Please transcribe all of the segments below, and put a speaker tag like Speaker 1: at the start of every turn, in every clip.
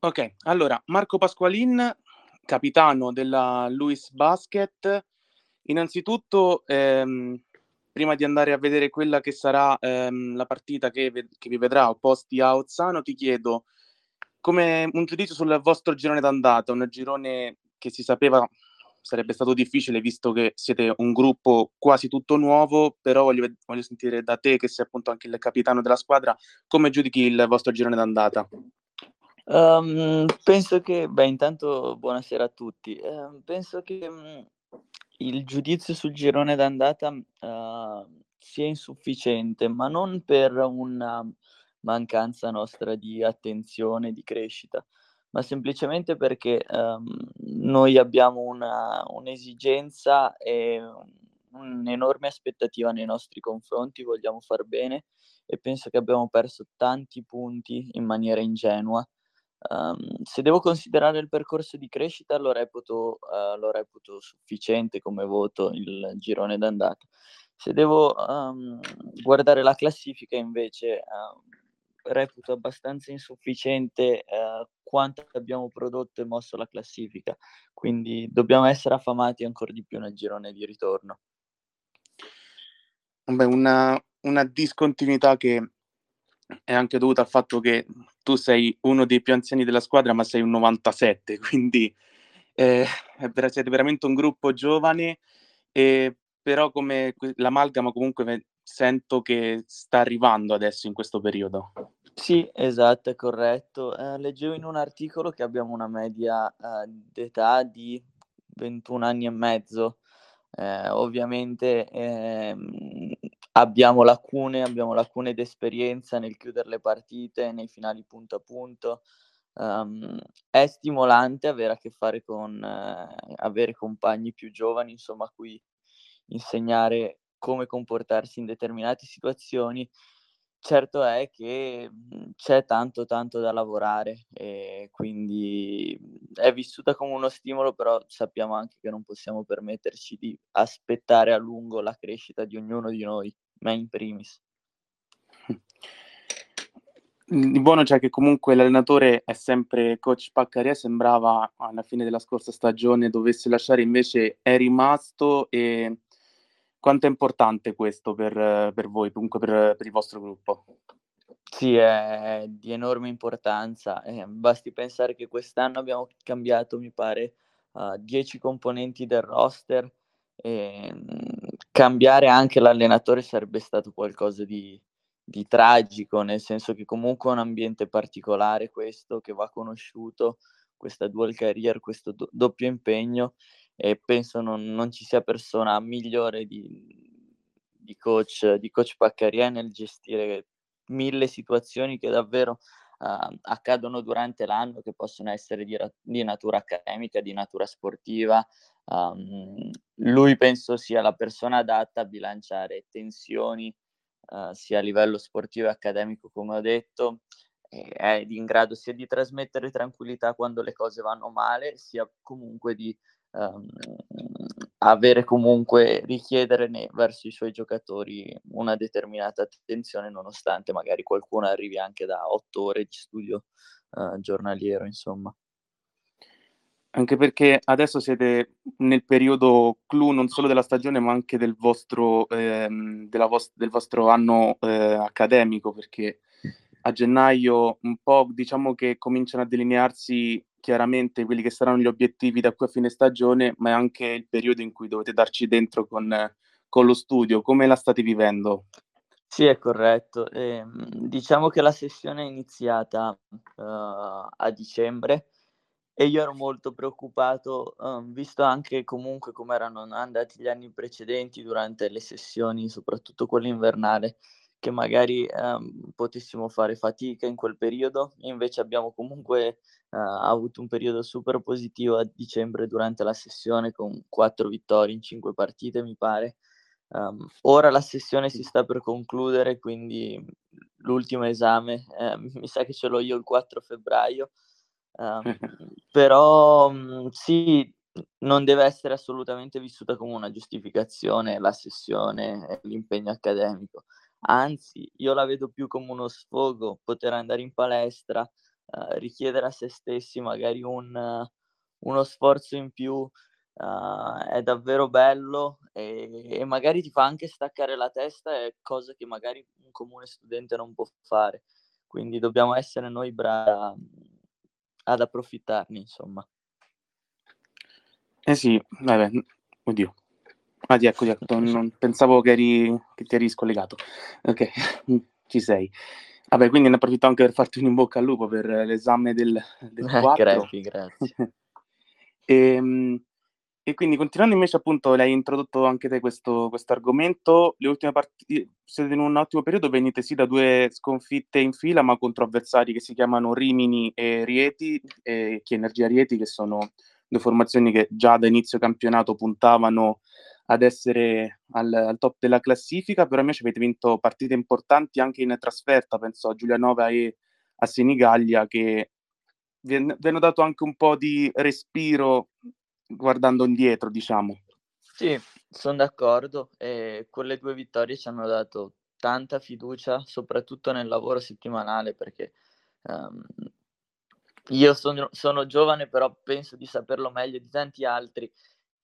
Speaker 1: Ok, allora Marco Pasqualin, capitano della Luis Basket. Innanzitutto, ehm, prima di andare a vedere quella che sarà ehm, la partita che, che, vi vedrà opposti a Ozzano, ti chiedo come un giudizio sul vostro girone d'andata, un girone che si sapeva sarebbe stato difficile visto che siete un gruppo quasi tutto nuovo, però voglio, voglio sentire da te, che sei appunto anche il capitano della squadra, come giudichi il vostro girone d'andata?
Speaker 2: Um, penso che, beh, intanto buonasera a tutti. Uh, penso che um, il giudizio sul girone d'andata uh, sia insufficiente, ma non per una mancanza nostra di attenzione, di crescita, ma semplicemente perché um, noi abbiamo una, un'esigenza e un'enorme aspettativa nei nostri confronti, vogliamo far bene e penso che abbiamo perso tanti punti in maniera ingenua. Um, se devo considerare il percorso di crescita lo reputo, uh, lo reputo sufficiente come voto il girone d'andata. Se devo um, guardare la classifica invece um, reputo abbastanza insufficiente uh, quanto abbiamo prodotto e mosso la classifica, quindi dobbiamo essere affamati ancora di più nel girone di ritorno.
Speaker 1: Beh, una, una discontinuità che è anche dovuta al fatto che tu sei uno dei più anziani della squadra, ma sei un 97, quindi eh, siete veramente un gruppo giovane, eh, però come l'amalgama comunque sento che sta arrivando adesso in questo periodo.
Speaker 2: Sì, esatto, è corretto. Eh, leggevo in un articolo che abbiamo una media eh, d'età di 21 anni e mezzo. Eh, ovviamente ehm, abbiamo lacune, abbiamo lacune d'esperienza nel chiudere le partite, nei finali punto a punto. Um, è stimolante avere a che fare con eh, avere compagni più giovani, insomma, a cui insegnare come comportarsi in determinate situazioni Certo è che, mhmm, c'è tanto, tanto da lavorare e quindi, mhmm, è vissuta come uno stimolo, però sappiamo anche che non possiamo permetterci di aspettare a lungo la crescita di ognuno di noi, me in primis.
Speaker 1: Di buono c'è che comunque l'allenatore è sempre coach Paccaria, sembrava alla fine della scorsa stagione dovesse lasciare, invece è rimasto e quanto è importante questo per, per voi, comunque per, per, il vostro gruppo?
Speaker 2: Sì, è di enorme importanza. Eh, basti pensare che quest'anno abbiamo cambiato, mi pare, 10 uh, componenti del roster e mh, cambiare anche l'allenatore sarebbe stato qualcosa di, di tragico, nel senso che comunque è un ambiente particolare questo, che va conosciuto, questa dual career, questo do- doppio impegno e penso non, non ci sia persona migliore di, di coach, di coach Paccaria nel gestire mille situazioni che davvero uh, accadono durante l'anno, che possono essere di, di natura accademica, di natura sportiva. Um, lui penso sia la persona adatta a bilanciare tensioni uh, sia a livello sportivo e accademico, come ho detto, è in grado sia di trasmettere tranquillità quando le cose vanno male, sia comunque di um, avere comunque, richiedere verso i suoi giocatori una determinata attenzione, nonostante magari qualcuno arrivi anche da otto ore di studio uh, giornaliero, insomma.
Speaker 1: Anche perché adesso siete nel periodo clou non solo della stagione, ma anche del vostro, ehm, vos- del vostro anno eh, accademico, perché a gennaio un po' diciamo che cominciano a delinearsi chiaramente quelli che saranno gli obiettivi da qui a fine stagione, ma è anche il periodo in cui dovete darci dentro con, con lo studio. Come la state vivendo?
Speaker 2: Sì, è corretto. Eh, diciamo che la sessione è iniziata uh, a dicembre e io ero molto preoccupato, uh, visto anche comunque come erano andati gli anni precedenti durante le sessioni, soprattutto quella invernale che magari ehm, potessimo fare fatica in quel periodo, invece abbiamo comunque eh, avuto un periodo super positivo a dicembre durante la sessione con quattro vittorie in cinque partite, mi pare. Um, ora la sessione si sta per concludere, quindi l'ultimo esame eh, mi sa che ce l'ho io il 4 febbraio, um, però um, sì, non deve essere assolutamente vissuta come una giustificazione la sessione e l'impegno accademico Anzi, io la vedo più come uno sfogo, poter andare in palestra, uh, richiedere a se stessi magari un, uh, uno sforzo in più uh, è davvero bello e, e, magari ti fa anche staccare la testa, è cosa che magari un comune studente non può fare. Quindi dobbiamo essere noi bravi ad approfittarne, insomma.
Speaker 1: Eh sì, vabbè, oddio. Ah, di ecco, di ecco, non, pensavo che, eri, che ti eri scollegato. Ok, ci sei. Vabbè, quindi ne approfitto anche per farti un in bocca al lupo per l'esame del, del 4.
Speaker 2: grazie, grazie.
Speaker 1: e, ehm, e, quindi continuando invece appunto, l'hai introdotto anche te questo, argomento, le ultime partite, siete in un ottimo periodo, venite sì da due sconfitte in fila, ma contro avversari che si chiamano Rimini e Rieti, e Chi Energia Rieti, che sono due formazioni che già da inizio campionato puntavano ad essere al, al, top della classifica, però invece avete vinto partite importanti anche in trasferta, penso a Giulianova e a Senigallia, che vi hanno dato anche un po' di respiro guardando indietro, diciamo.
Speaker 2: Sì, sono d'accordo. E quelle due vittorie ci hanno dato tanta fiducia, soprattutto nel lavoro settimanale, perché um, io sono, sono, giovane, però penso di saperlo meglio di tanti altri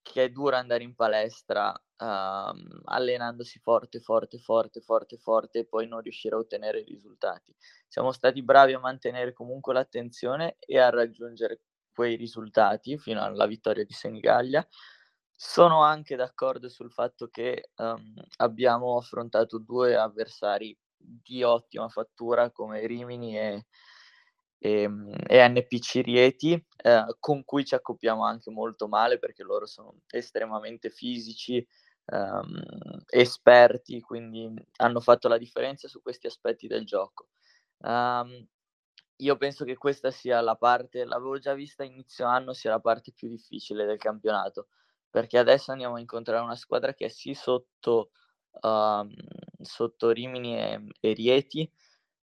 Speaker 2: che è duro andare in palestra uh, allenandosi forte, forte, forte, forte, forte e poi non riuscire a ottenere i risultati. Siamo stati bravi a mantenere comunque l'attenzione e a raggiungere quei risultati fino alla vittoria di Senigallia. Sono anche d'accordo sul fatto che um, abbiamo affrontato due avversari di ottima fattura come Rimini e, e, ehm, e NPC Rieti, eh, con cui ci accoppiamo anche molto male perché loro sono estremamente fisici, ehm, esperti, quindi hanno fatto la differenza su questi aspetti del gioco. Um, io penso che questa sia la parte, l'avevo già vista inizio anno, sia la parte più difficile del campionato, perché adesso andiamo a incontrare una squadra che è sì sotto, um, sotto Rimini e, e Rieti,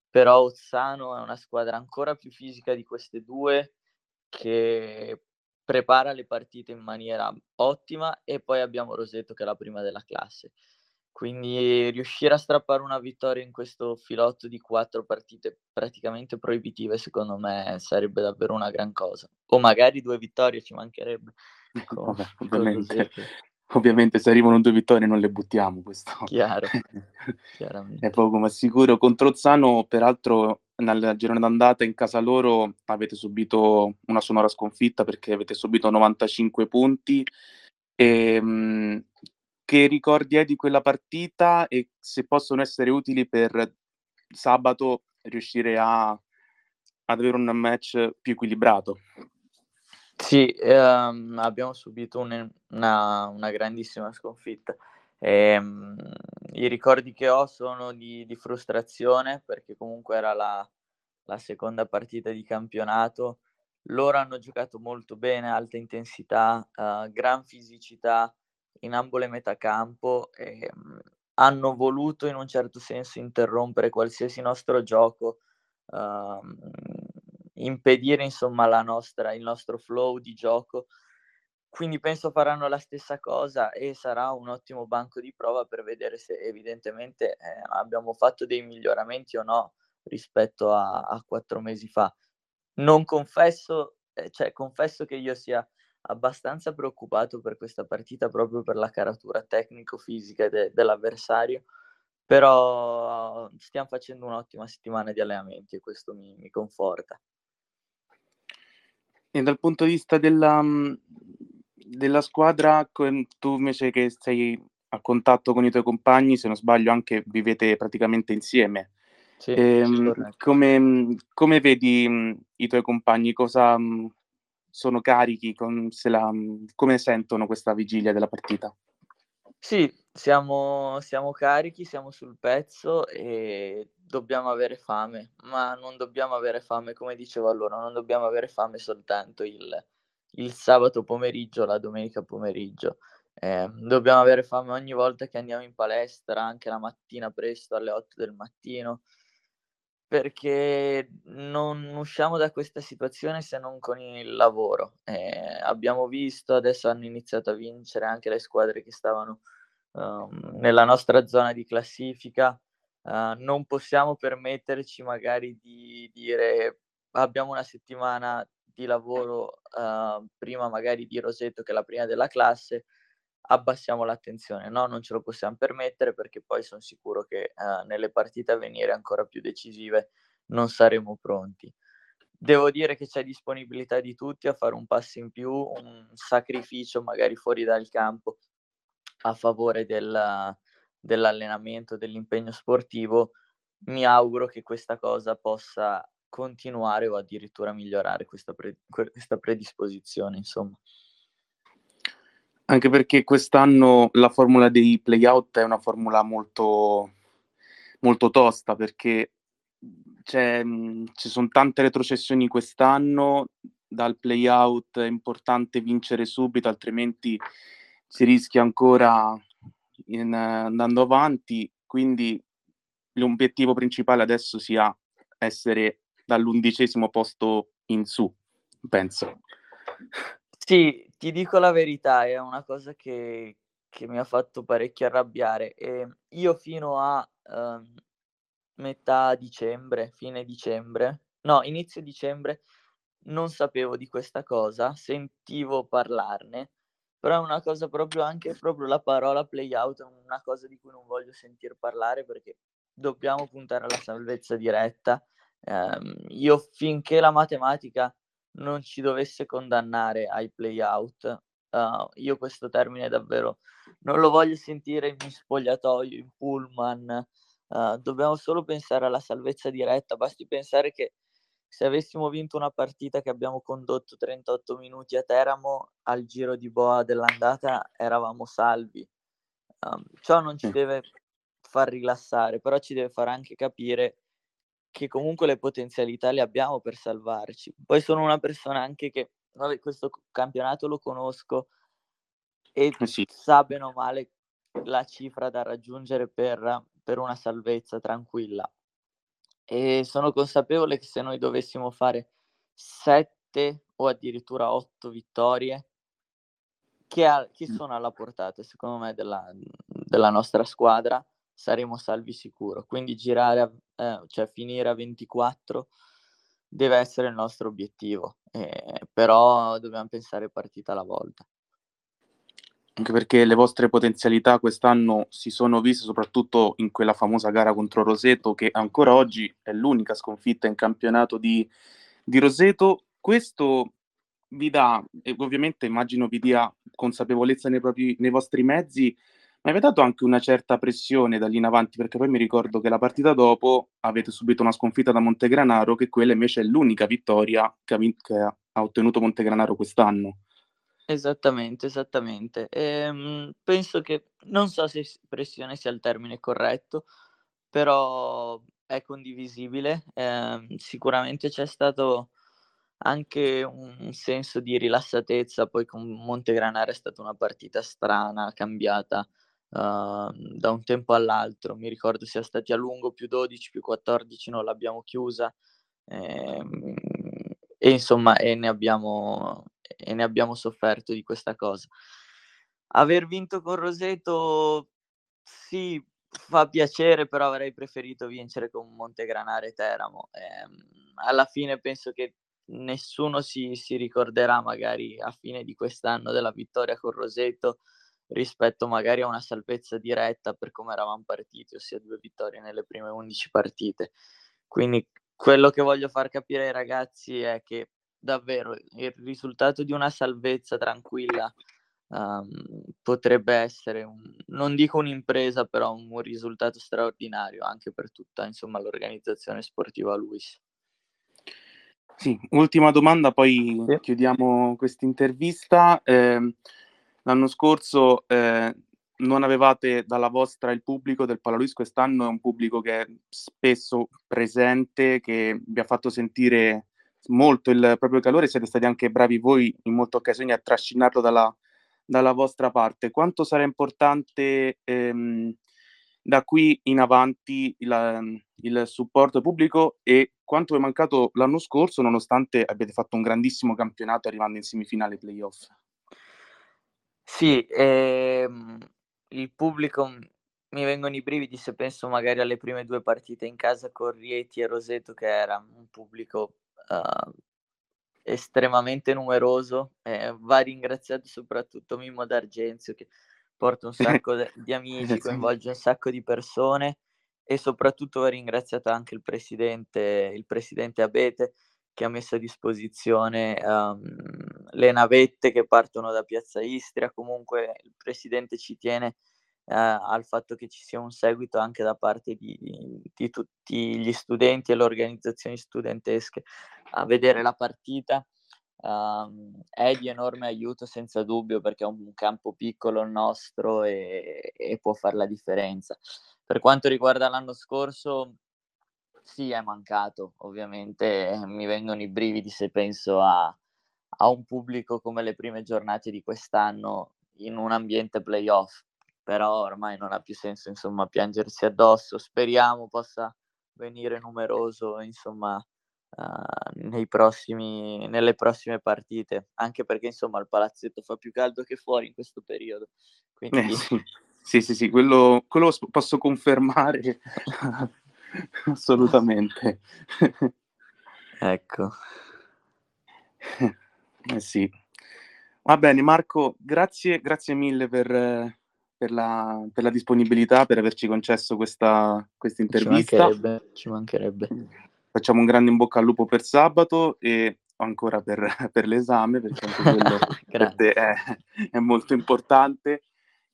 Speaker 2: però Ozzano è una squadra ancora più fisica di queste due che prepara le partite in maniera ottima e poi abbiamo Roseto che è la prima della classe. Quindi riuscire a strappare una vittoria in questo filotto di quattro partite praticamente proibitive, secondo me sarebbe davvero una gran cosa. O magari due vittorie ci mancherebbe.
Speaker 1: Con, Vabbè, ovviamente ovviamente se arrivano due vittorie non le buttiamo, questo
Speaker 2: Chiaro,
Speaker 1: è poco ma sicuro. Contro Zano, peraltro, nel girone d'andata in casa loro avete subito una sonora sconfitta perché avete subito 95 punti. E, ehm, mh, che ricordi hai di quella partita e se possono essere utili per sabato riuscire a, ad avere un match più equilibrato?
Speaker 2: Sì, ehm, abbiamo subito un una una grandissima sconfitta. Ehm, i ricordi che ho sono di di frustrazione, perché comunque era la la seconda partita di campionato. Loro hanno giocato molto bene, alta intensità, uhm, gran fisicità in ambo le metà campo, ehm, hanno voluto in un certo senso interrompere qualsiasi nostro gioco, uhm impedire insomma nostra, il nostro flow di gioco. Quindi penso faranno la stessa cosa e sarà un ottimo banco di prova per vedere se evidentemente eh, abbiamo fatto dei miglioramenti o no rispetto a, a quattro mesi fa. Non confesso, eh, cioè confesso che io sia abbastanza preoccupato per questa partita proprio per la caratura tecnico-fisica de- dell'avversario, però stiamo facendo un'ottima settimana di allenamenti e questo mi, mi conforta.
Speaker 1: E dal punto di vista della, mhmm, della squadra, tu invece che sei a contatto con i tuoi compagni, se non sbaglio anche vivete praticamente insieme.
Speaker 2: Sì, Ehm,
Speaker 1: come mhmm, come vedi, mhmm, i tuoi compagni? Cosa sono carichi? Con se la come sentono questa vigilia della partita?
Speaker 2: Sì, siamo siamo carichi, siamo sul pezzo e dobbiamo avere fame, ma non dobbiamo avere fame, come dicevo allora, non dobbiamo avere fame soltanto il il sabato pomeriggio, la domenica pomeriggio. Ehm, dobbiamo avere fame ogni volta che andiamo in palestra, anche la mattina presto alle 8 del mattino, perché non usciamo da questa situazione se non con il lavoro. Ehm, abbiamo visto, adesso hanno iniziato a vincere anche le squadre che stavano, uhm, nella nostra zona di classifica. Uh, non possiamo permetterci magari di dire abbiamo una settimana di lavoro uh, prima magari di Roseto che è la prima della classe, abbassiamo l'attenzione, no? Non ce lo possiamo permettere perché poi sono sicuro che uh, nelle partite a venire ancora più decisive non saremo pronti. Devo dire che c'è disponibilità di tutti a fare un passo in più, un sacrificio magari fuori dal campo a favore del, dell'allenamento, dell'impegno sportivo. Mi auguro che questa cosa possa continuare o addirittura migliorare questa, pre- questa predisposizione, insomma.
Speaker 1: Anche perché quest'anno la formula dei playout è una formula molto, molto tosta perché c'è, ci sono tante retrocessioni quest'anno, dal playout è importante vincere subito, altrimenti si rischia ancora in, andando avanti, quindi l'obiettivo principale adesso sia essere dall'undicesimo posto in su, penso.
Speaker 2: Sì, ti dico la verità, è una cosa che, che mi ha fatto parecchio arrabbiare. E io fino a um, metà dicembre, fine dicembre, no, inizio dicembre, non sapevo di questa cosa, sentivo parlarne, però è una cosa proprio anche proprio la parola play out, è una cosa di cui non voglio sentir parlare perché dobbiamo puntare alla salvezza diretta. Um, io finché la matematica non ci dovesse condannare ai play out, uh, io questo termine davvero non lo voglio sentire in spogliatoio, in pullman, uh, dobbiamo solo pensare alla salvezza diretta, basti pensare che se avessimo vinto una partita che abbiamo condotto 38 minuti a Teramo, al giro di boa dell'andata eravamo salvi. Um, ciò non ci deve far rilassare, però ci deve far anche capire che comunque le potenzialità le abbiamo per salvarci. Poi sono una persona anche che, vabbè, questo campionato lo conosco e eh sì. sa bene o male la cifra da raggiungere per, per una salvezza tranquilla e sono consapevole che se noi dovessimo fare sette o addirittura otto vittorie, che, ha, che sono alla portata, secondo me, della, della, nostra squadra, saremo salvi sicuro. Quindi girare, a, eh, cioè finire a 24 deve essere il nostro obiettivo, eh, però dobbiamo pensare partita alla volta
Speaker 1: anche perché le vostre potenzialità quest'anno si sono viste soprattutto in quella famosa gara contro Roseto, che ancora oggi è l'unica sconfitta in campionato di, di Roseto. Questo vi dà, e ovviamente immagino vi dia consapevolezza nei, propri, nei vostri mezzi, avete dato anche una certa pressione da lì in avanti, perché poi mi ricordo che la partita dopo avete subito una sconfitta da Montegranaro, che quella invece è l'unica vittoria che ha, che ha ottenuto Montegranaro quest'anno.
Speaker 2: Esattamente, esattamente. Ehm, penso che non so se pressione sia il termine corretto, però è condivisibile. Ehm, sicuramente c'è stato anche un senso di rilassatezza, poi con Montegranaro è stata una partita strana, cambiata uh, da un tempo all'altro. Mi ricordo sia stati a lungo più 12, più 14, non l'abbiamo chiusa. Ehm, e insomma, e ne abbiamo e ne abbiamo sofferto di questa cosa. Aver vinto con Roseto sì, fa piacere, però avrei preferito vincere con Montegranare e Teramo. Eh, alla fine penso che nessuno si, si, ricorderà magari a fine di quest'anno della vittoria con Roseto rispetto magari a una salvezza diretta per come eravamo partiti, ossia due vittorie nelle prime 11 partite. Quindi quello che voglio far capire ai ragazzi è che davvero il risultato di una salvezza tranquilla um, potrebbe essere, un, non dico un'impresa, però un risultato straordinario anche per tutta insomma, l'organizzazione sportiva Luis.
Speaker 1: Sì, ultima domanda, poi sì. chiudiamo questa intervista. Eh, l'anno scorso eh, non avevate dalla vostra il pubblico del Palaluis, quest'anno è un pubblico che è spesso presente, che vi ha fatto sentire molto il proprio calore, siete stati anche bravi voi in molte occasioni a trascinarlo dalla, dalla vostra parte. Quanto sarà importante ehm, da qui in avanti il, il, supporto pubblico e quanto è mancato l'anno scorso, nonostante abbiate fatto un grandissimo campionato arrivando in semifinale playoff?
Speaker 2: Sì, ehm, il pubblico mi vengono i brividi se penso magari alle prime due partite in casa con Rieti e Roseto, che era un pubblico uh, estremamente numeroso, eh, va ringraziato soprattutto Mimmo D'Argenzio che porta un sacco di amici, coinvolge un sacco di persone e soprattutto va ringraziato anche il presidente, il presidente Abete che ha messo a disposizione um, le navette che partono da Piazza Istria, comunque il presidente ci tiene uh, al fatto che ci sia un seguito anche da parte di, di tutti gli studenti e le organizzazioni studentesche a vedere la partita. Um, è di enorme aiuto senza dubbio perché è un campo piccolo il nostro e, e può fare la differenza. Per quanto riguarda l'anno scorso, sì, è mancato, ovviamente eh, mi vengono i brividi se penso a, a un pubblico come le prime giornate di quest'anno in un ambiente playoff, però ormai non ha più senso insomma piangersi addosso, speriamo possa venire numeroso insomma uh, nei prossimi, nelle prossime partite, anche perché insomma il palazzetto fa più caldo che fuori in questo periodo. Quindi...
Speaker 1: Eh, sì. sì, sì, sì, quello, quello posso confermare assolutamente.
Speaker 2: ecco.
Speaker 1: Eh sì. Va bene Marco, grazie, grazie mille per, per, la, per la disponibilità, per averci concesso questa, questa intervista.
Speaker 2: Ci mancherebbe, ci mancherebbe.
Speaker 1: Facciamo un grande in bocca al lupo per sabato e ancora per, per l'esame, perché anche quello per te è, è molto importante.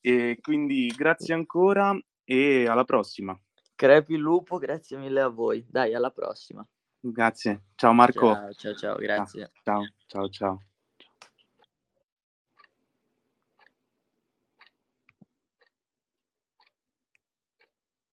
Speaker 1: E quindi grazie ancora e alla prossima.
Speaker 2: Crepi il lupo, grazie mille a voi. Dai, alla prossima.
Speaker 1: Grazie. Ciao Marco.
Speaker 2: Ciao, ciao, ciao grazie.
Speaker 1: Ciao, ciao, ciao.